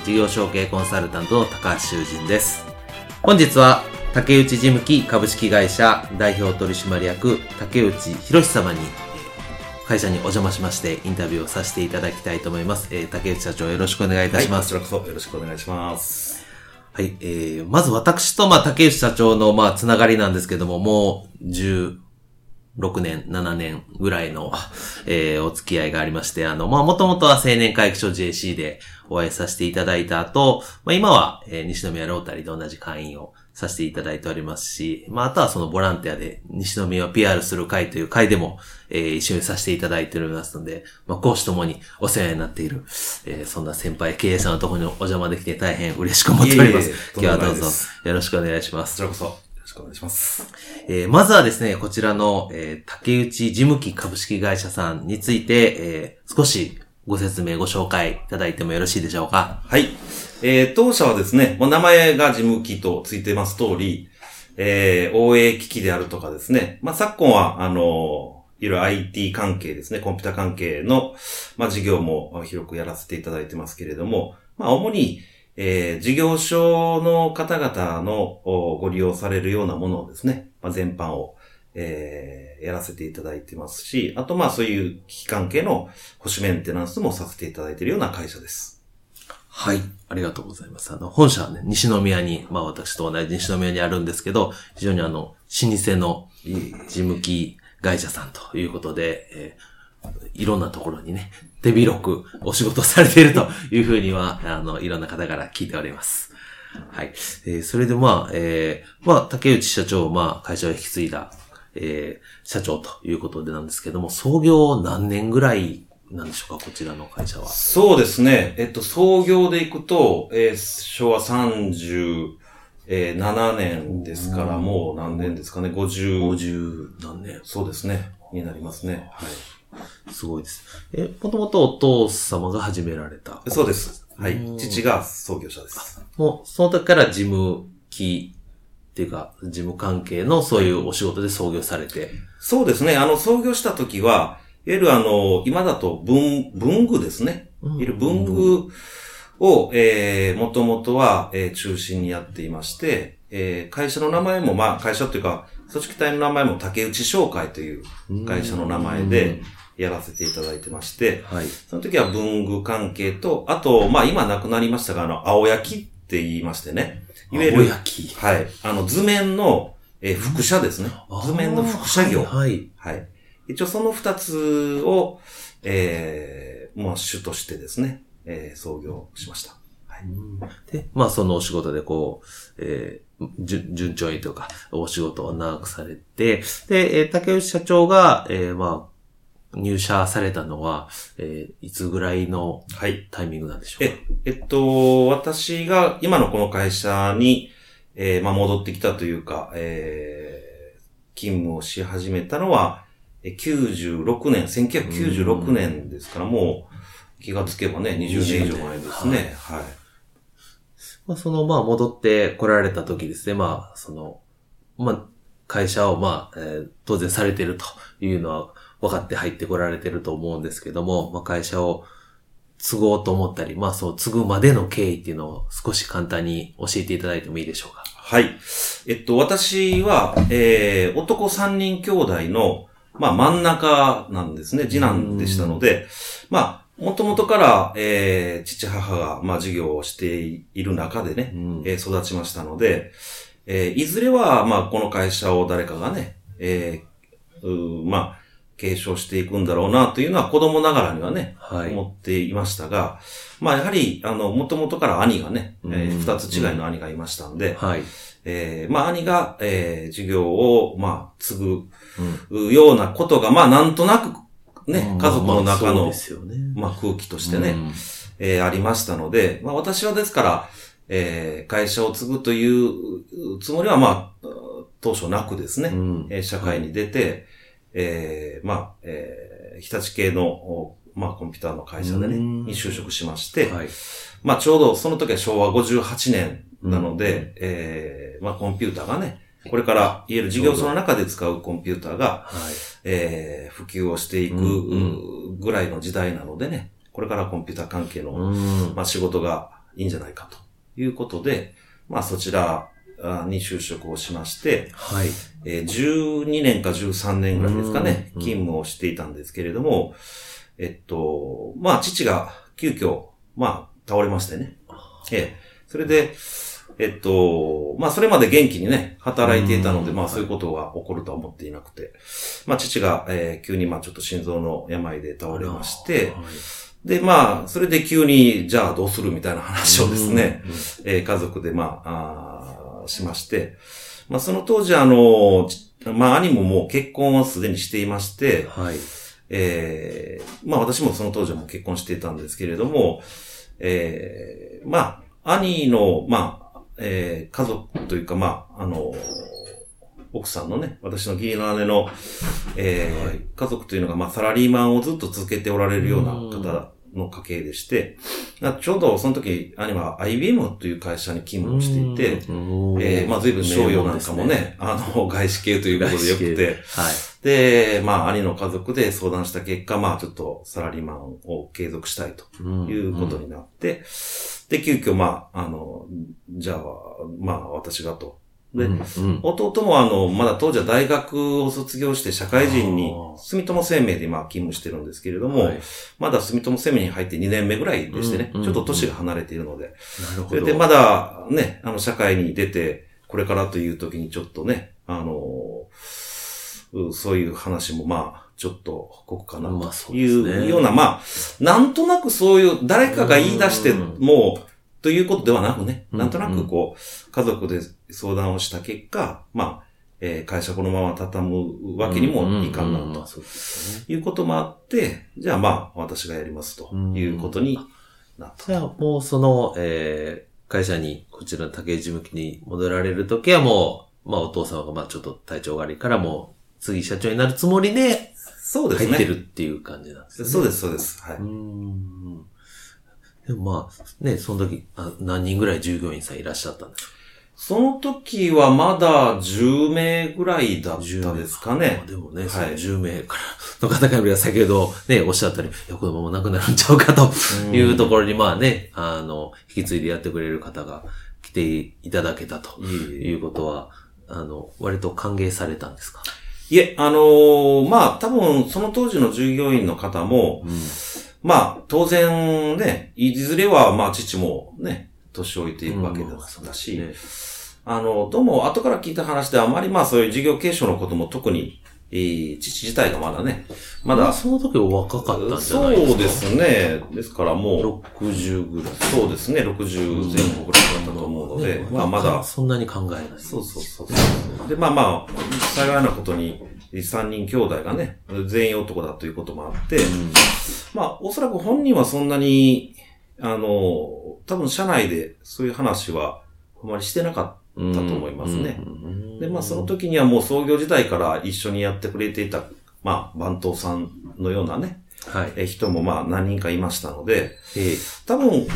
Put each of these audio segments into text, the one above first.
事業承継コンサルタントの高橋修人です。本日は竹内事務機株式会社代表取締役竹内博様にえー会社にお邪魔しましてインタビューをさせていただきたいと思います。えー竹内社長よろしくお願いいたします。はい、こちらこそよろしくお願いします。はい、えー、まず私と、まあ、竹内社長の、まあ、つながりなんですけども、もう、16年、7年ぐらいの、えー、お付き合いがありまして、あの、まあ、もともとは青年会議所 JC でお会いさせていただいた後、まあ、今は、えー西宮ロータリーで同じ会員をさせていただいておりますし、まあ、あとはそのボランティアで西宮を PR する会という会でも、えー、一緒にさせていただいておりますので、まあ、講師ともにお世話になっている、えー、そんな先輩経営者のところにお邪魔できて大変嬉しく思っております。いえいえ今日はどうぞよろしくお願いします。こちらこそしくお願いします。えーまずはですね、こちらの、えー竹内事務機株式会社さんについて、えー少しご説明、ご紹介いただいてもよろしいでしょうか？はい。えー、当社はですね、もう名前が事務機とついてます通り、えー、OA 機器であるとかですね、まあ、昨今は、あのいろいろ IT 関係ですね、コンピュータ関係の、まあ、事業も広くやらせていただいてますけれども、まあ、主に、えー、事業所の方々のご利用されるようなものをですね、まあ、全般を、えー、やらせていただいてますし、あとまあそういう機器関係の保守メンテナンスもさせていただいているような会社です。はい。ありがとうございます。あの、本社はね、西宮に、まあ私と同じ西宮にあるんですけど、非常にあの、老舗の事務機会社さんということで、えーいろんなところにね、手広くお仕事されているというふうには、あの、いろんな方から聞いております。はい。えーそれでまあ、えーまあ、竹内社長、まあ、会社を引き継いだ、えー社長ということでなんですけども、創業何年ぐらいなんでしょうか、こちらの会社は。そうですね。えっと、創業でいくと、えー昭和37年ですから、もう何年ですかね、50、50何年そうですね、になりますね。はい。すごいです。え、もともとお父様が始められた。そうです。はいうん。父が創業者です。もう、その時から事務機っていうか、事務関係のそういうお仕事で創業されて。そうですね。あの、創業した時は、いわゆるあの、今だと文、文具ですね。いわゆる文具を、えー、もともとは、えー中心にやっていまして、えー、会社の名前も、まあ、会社というか、組織体の名前も竹内商会という会社の名前でやらせていただいてまして、はい。その時は文具関係と、あと、まあ、今なくなりましたが、あの、青焼きって言いましてね。いわゆ青る、焼き。はい。あの、図面の、えー副写ですね。図面の副写業。はい。はい。一応その二つを、えー、まあ主としてですね、えー、創業しました。はい。で、まあそのお仕事でこう、えー、順順調にというか、お仕事を長くされて、で、えー竹内社長が、えー、まあ、入社されたのは、えー、いつぐらいのはい。タイミングなんでしょうか？え、えっと、私が今のこの会社に、えー、まあ戻ってきたというか、えー、勤務をし始めたのは、え96年、1996年ですから、もう気がつけばね、20年以上前ですね。はい。まあ、その、まあ、戻って来られた時ですね、まあ、その、まあ、会社を、まあ、えー当然されているというのは分かって入ってこられてると思うんですけども、まあ、会社を継ごうと思ったり、まあ、そう、継ぐまでの経緯っていうのを少し簡単に教えていただいてもいいでしょうか？はい。えっと、私は、えー、男三人兄弟の、まあ、真ん中なんですね。次男でしたので、まあ、もともとから、えー、父母が、まあ、授業をしている中でね、うんえー育ちましたので、えーいずれは、まあ、この会社を誰かがね、えーまあ、継承していくんだろうなというのは子供ながらにはね、はい。思っていましたが、まあ、やはり、あの、もともとから兄がね、えーつ違いの兄がいましたんで、はい。えーまあ、兄が、えー授業を、まあ、継うんぐようなことが、まあ、なんとなく、ね、家族の中の、ですよね。まあ、空気としてね、うんえーありましたので、まあ私はですから、えー会社を継ぐというつもりは、まあ、当初なくですね、うんえー社会に出て、えーまあ、えー日立系の、おまあ、コンピューターの会社でね、うんに就職しまして、はい。まあ、ちょうどその時は昭和58年なので、うんえーまあ、コンピューターがね、これから、いわゆる事業所の中で使うコンピューターが、はい。えー普及をしていくうんぐらいの時代なのでね、これからコンピューター関係のうん。まあ仕事がいいんじゃないかということで、まあそちらあに就職をしまして、はい。えー12年か13年ぐらいですかね、うん勤務をしていたんですけれども、えっと、まあ父が急遽、まあ倒れましてね。ええ。それで、えっと、まあそれまで元気にね、働いていたので、うん。まあそういうことが起こるとは思っていなくて、まあ父が、えー急にまあちょっと心臓の病で倒れまして、はい。で、まあ、それで急に、じゃあどうするみたいな話をですね、うん。えー家族で、まああーしまして、まあ、その当時、あの、ちまあ、兄ももう結婚をすでにしていまして、はい。えーまあ、私もその当時はもう結婚していたんですけれども、えーまあ、兄の、まあ、えー家族というか、まあ、あの、奥さんのね、私の義理の姉の、えーはい家族というのが、まあ、サラリーマンをずっと続けておられるような方の家系でして、なちょうどその時、兄は IBM という会社に勤務をしていて、うん。えーまあ、随分商用なんかもね、あの、外資系ということでよくて、はい。で、まあ、兄の家族で相談した結果、まあ、ちょっとサラリーマンを継続したいということになって、で、急遽、まあ、あの、じゃあ、まあ、私がと。で、うんうん。弟もあの、まだ当時は大学を卒業して社会人に住友生命で今勤務してるんですけれども、はい。まだ住友生命に入って2年目ぐらいでしてね、うんうんちょっと年が離れているので、なるほど。それでまだね、あの、社会に出て、これからという時にちょっとね、あの、うそういう話もまあ、ちょっとここかなというような、まあ、なんとなくそういう、誰かが言い出してうん。も、ということではなくね、うん。なんとなくこう、家族で相談をした結果、まあ、えー会社このまま畳むわけにもいかんなと。いうこともあって、じゃあまあ、私がやりますということになった。じゃあ、もうその、えー、会社に、こちらの竹内事務機に戻られるときはもう、まあお父様がまあちょっと体調が悪いからもう、次社長になるつもりでそうですね。入ってるっていう感じなん。ですね。そうです、そうです。はい。う。でもまあ、ね、その時、あ何人ぐらい従業員さんいらっしゃったんですか？その時はまだ10名ぐらいだったですかね。まあ。でもね、い。その10名からの方から先ほどね、おっしゃったように、いや、このままなくなるんちゃうかというところに、まあね、あの、引き継いでやってくれる方が来ていただけたということは、あの、割と歓迎されたんですか？いえ、あのーまあ、多分、その当時の従業員の方も、うん。まあ、当然ね、いずれは、まあ、父もね、年老いていくわけだったし、ねあの、どうも、後から聞いた話であまりまあ、そういう事業継承のことも特に、えー父自体がまだね、まだ、その時お若かったんじゃそないですか？うですね。ですからもう、60ぐらい。そうですね、60前後ぐらいだったと思うので、ねまあ、まだ、そんなに考えない。そうそうそうそう。で、まあまあ、幸いなことに、三人兄弟がね、全員男だということもあって、まあ、おそらく本人はそんなに、あの、多分社内でそういう話はあまりしてなかったと思いますね。で、まあその時にはもう創業時代から一緒にやってくれていた、まあ、番頭さんのようなね、はい。え人もまあ何人かいましたので、ええ多分、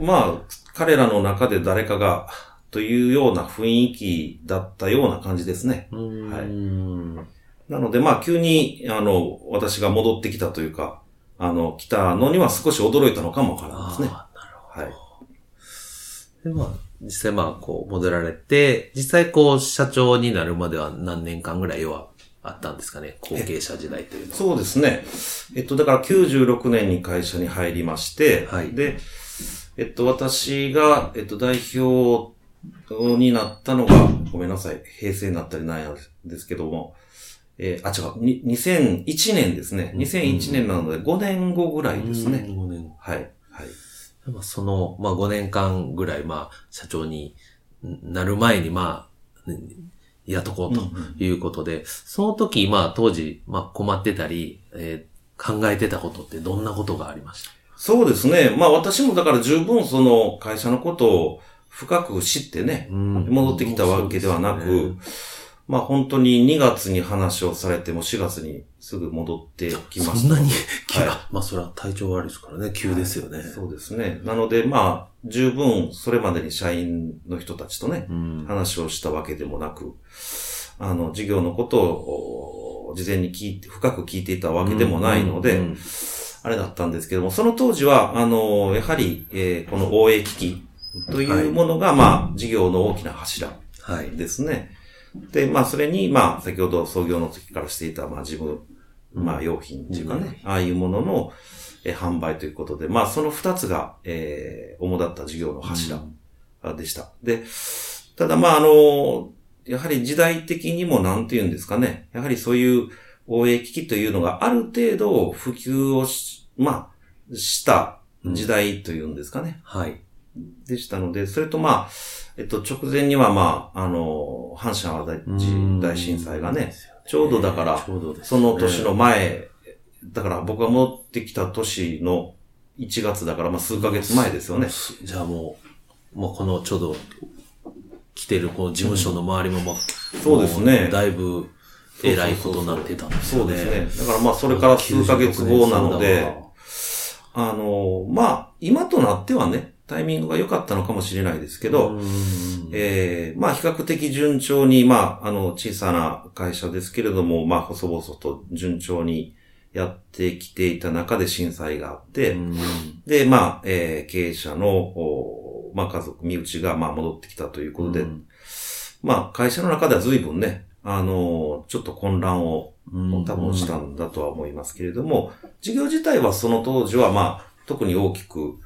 まあ、彼らの中で誰かが、というような雰囲気だったような感じですね。うーん。なので、まあ、急に、あの、私が戻ってきたというか、あの、来たのには少し驚いたのかもわからないですね。ああ、なるほど。はい。で、まあ、実際まあ、こう、戻られて、実際こう、社長になるまでは何年間ぐらいはあったんですかね、後継者時代というのは。そうですね。えっと、だから96年に会社に入りまして、はいで、えっと、私が、えっと、代表になったのが、ごめんなさい、平成になったりなんやですけども、えーあ、違う、に2001年ですね。2001年なので5年後ぐらいですね。5年。はい。はい。まあその、まあ5年間ぐらい、まあ社長になる前に、まあ、ねやっとこうということで、その時、まあ当時、まあ困ってたり、えー考えてたことってどんなことがありました？そうですね。まあ私もだから十分その会社のことを深く知ってね、戻ってきたわけではなく、そうですねまあ本当に2月に話をされても4月にすぐ戻ってきました。そんなに？急、はいまあそれは体調悪いですからね、急ですよね。そうですね。なのでまあ十分それまでに社員の人たちとね、うん話をしたわけでもなく、あの、事業のことをお事前に聞いて、深く聞いていたわけでもないので、うんうんあれだったんですけども、その当時は、あの、やはり、えーこの OA 機器というものが、まあ、事業の大きな柱はい。ですね。で、まあ、それに、まあ、先ほど創業の時からしていた、まあ、事務、まあ、用品っていうかうんね、ああいうものの、えー販売ということで、まあ、その二つが、えー主だった事業の柱でした。で、ただ、まあ、あの、やはり時代的にもなんて言うんですかね。やはりそういう応援機器というのがある程度普及をし、まあ、した時代というんですかね。はい。でしたので、それとまあ、えっと、直前にはまあ、あの、阪神淡路大震災がね、ちょうどだからその年の前、だから僕が戻ってきた年の1月だから、まあ数ヶ月前ですよね。じゃあもう、もうこのちょうど来てるこの事務所の周りももう、そうですねもだいぶ偉いことになってたんですよね。そうですね。だからまあそれから数ヶ月後なので、あの、まあ、今となってはね、タイミングが良かったのかもしれないですけど、うんえーまあ比較的順調に、まあ、あの、小さな会社ですけれども、まあ、細々と順調にやってきていた中で震災があって、うん。で、まあ、えー経営者の、おまあ、家族、身内が、まあ、戻ってきたということで、うん。まあ、会社の中では随分ね、あの、ちょっと混乱をうん。多分したんだとは思いますけれども、事業自体はその当時はまあ、特に大きく、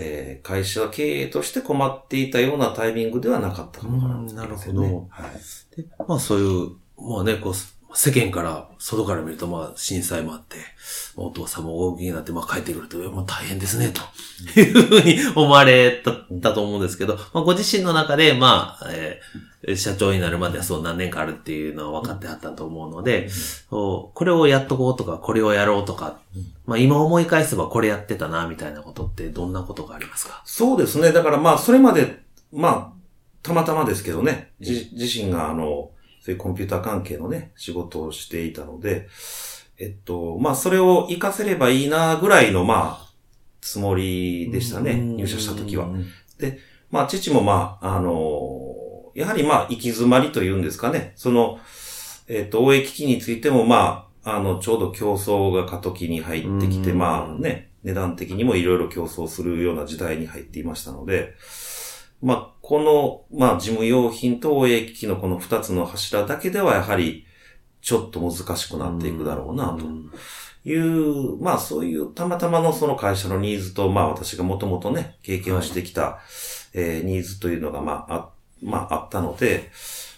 えー会社経営として困っていたようなタイミングではなかったかもわからなねうんなるほどはい。でまあそういう、まあね、こう、世間から、外から見ると、まあ震災もあって、お父さんも大きになって、まあ帰ってくると、もう大変ですね、というふうに思われた、たと思うんですけど、まあご自身の中で、まあ、えー社長になるまではそう何年かあるっていうのは分かってはったと思うので、そうこれをやっとこうとか、これをやろうとか、まあ今思い返せばこれやってたな、みたいなことってどんなことがありますか？そうですね。だからまあ、それまで、まあ、たまたまですけどね、じ自身があの、そういうコンピューター関係のね、仕事をしていたので、えっと、まあ、それを活かせればいいな、ぐらいの、まあ、つもりでしたね、入社した時は。まあ、父もまあ、あのやはりまあ、行き詰まりというんですかね。その、えっ、と、応援機器についてもまあ、あの、ちょうど競争が過渡期に入ってきて、うんまあね、値段的にもいろいろ競争するような時代に入っていましたので、まあ、この、まあ、事務用品と応援機器のこの二つの柱だけではやはり、ちょっと難しくなっていくだろうな、とん。いう、まあそういうたまたまのその会社のニーズと、まあ私がもともとね、経験をしてきた、えーニーズというのが、まあ、あ、まああったので、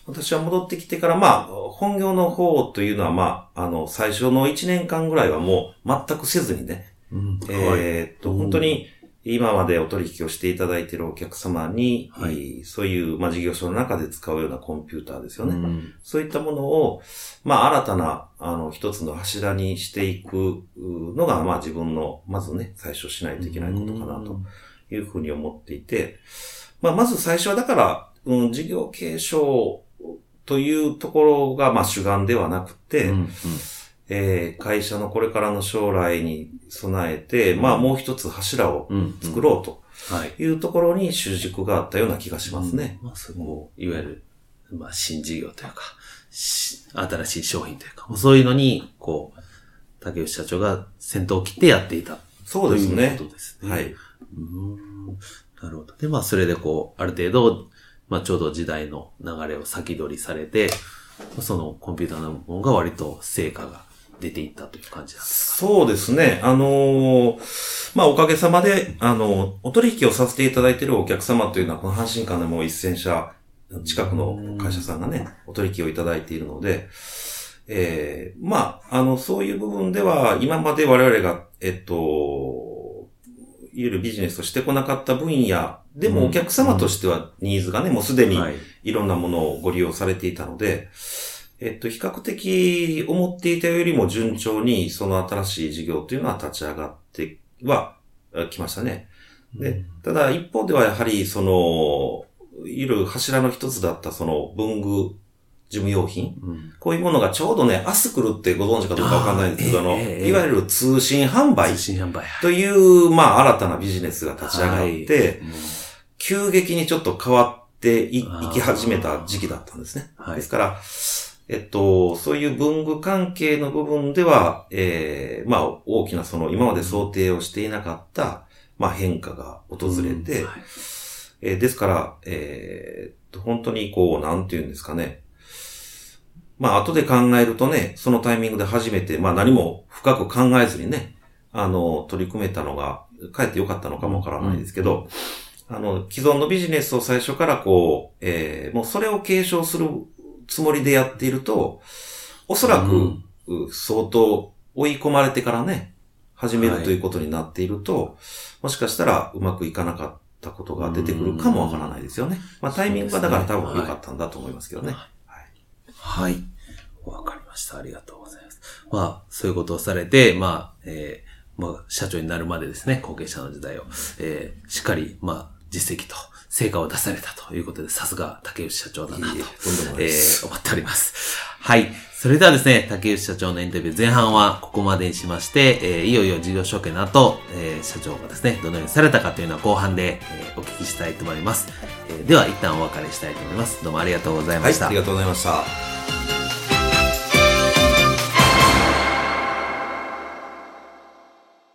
私は戻ってきてから、まあ、本業の方というのは、まあ、あの、最初の1年間ぐらいはもう全くせずにね、うん。えーっと、うん本当に今までお取引をしていただいているお客様に、はい。えーそういう、まあ事業所の中で使うようなコンピューターですよね。うん。そういったものを、まあ、新たな、あの、一つの柱にしていくのが、まあ、自分の、まずね、最初しないといけないことかな、というふうに思っていて、まあ、まず最初はだから、うん、事業継承というところが、まあ、主眼ではなくて、うんうんえー会社のこれからの将来に備えて、まあ、もう一つ柱をうん作ろうとはい。いうところに主軸があったような気がしますね。まあ、そこいわゆる、まあ、新事業というか、し新しい商品というか、そういうのに、こう、竹内社長が先頭を切ってやっていた。そうですねということですね。はい。うーんなるほど。で、まあ、それでこう、ある程度、まあ、ちょうど時代の流れを先取りされて、そのコンピューターのものが割と成果が出ていったという感じですそうですね。あのーまあ、おかげさまで、あの、お取引をさせていただいているお客様というのは、この阪神間でも1000社近くの会社さんがね、お取引をいただいているので、ええまあ、あの、そういう部分では、今まで我々が、えっと、いわゆるビジネスとしてこなかった分野でもうんお客様としてはニーズがね、もうすでにはい。いろんなものをご利用されていたので、えっと、比較的思っていたよりも順調にその新しい事業というのは立ち上がってはえきましたね。で、ただ一方ではやはりその、いる柱の一つだったその文具事務用品。うんこういうものがちょうどね、アスクルってご存知かどうかわかんないんですけど、あの、ええええいわゆる通信販売。という、まあ新たなビジネスが立ち上がって、うん急激にちょっと変わっていき始めた時期だったんですね。はいですから、えっと、そういう文具関係の部分では、ええまあ、大きなその今まで想定をしていなかった、まあ変化が訪れて、うんはいえーですから、えーっと、本当にこう、なんて言うんですかね。まあ、後で考えるとね、そのタイミングで初めて、まあ何も深く考えずにね、あの、取り組めたのが、かえって良かったのかもわからないですけど、あの、既存のビジネスを最初からこう、えーもうそれを継承するつもりでやっていると、おそらく、相当追い込まれてからね、始めるはいということになっていると、もしかしたらうまくいかなかったことが出てくるかもわからないですよね。まあタイミングがだから多分良かったんだと思いますけどね。はい。わかりました。ありがとうございます。まあ、そういうことをされて、まあ、えーまあ、社長になるまでですね、後継者の時代を、えーしっかり、まあ、実績と成果を出されたということで、さすが竹内社長だなといえー思っております。はい。それではですね、竹内社長のインタビュー前半はここまでにしまして、えーいよいよ事業承継の後、えー社長がですね、どのようにされたかというのは後半で、えーお聞きしたいと思います。えーでは、一旦お別れしたいと思います。どうもありがとうございはい、ました。ありがとうございました。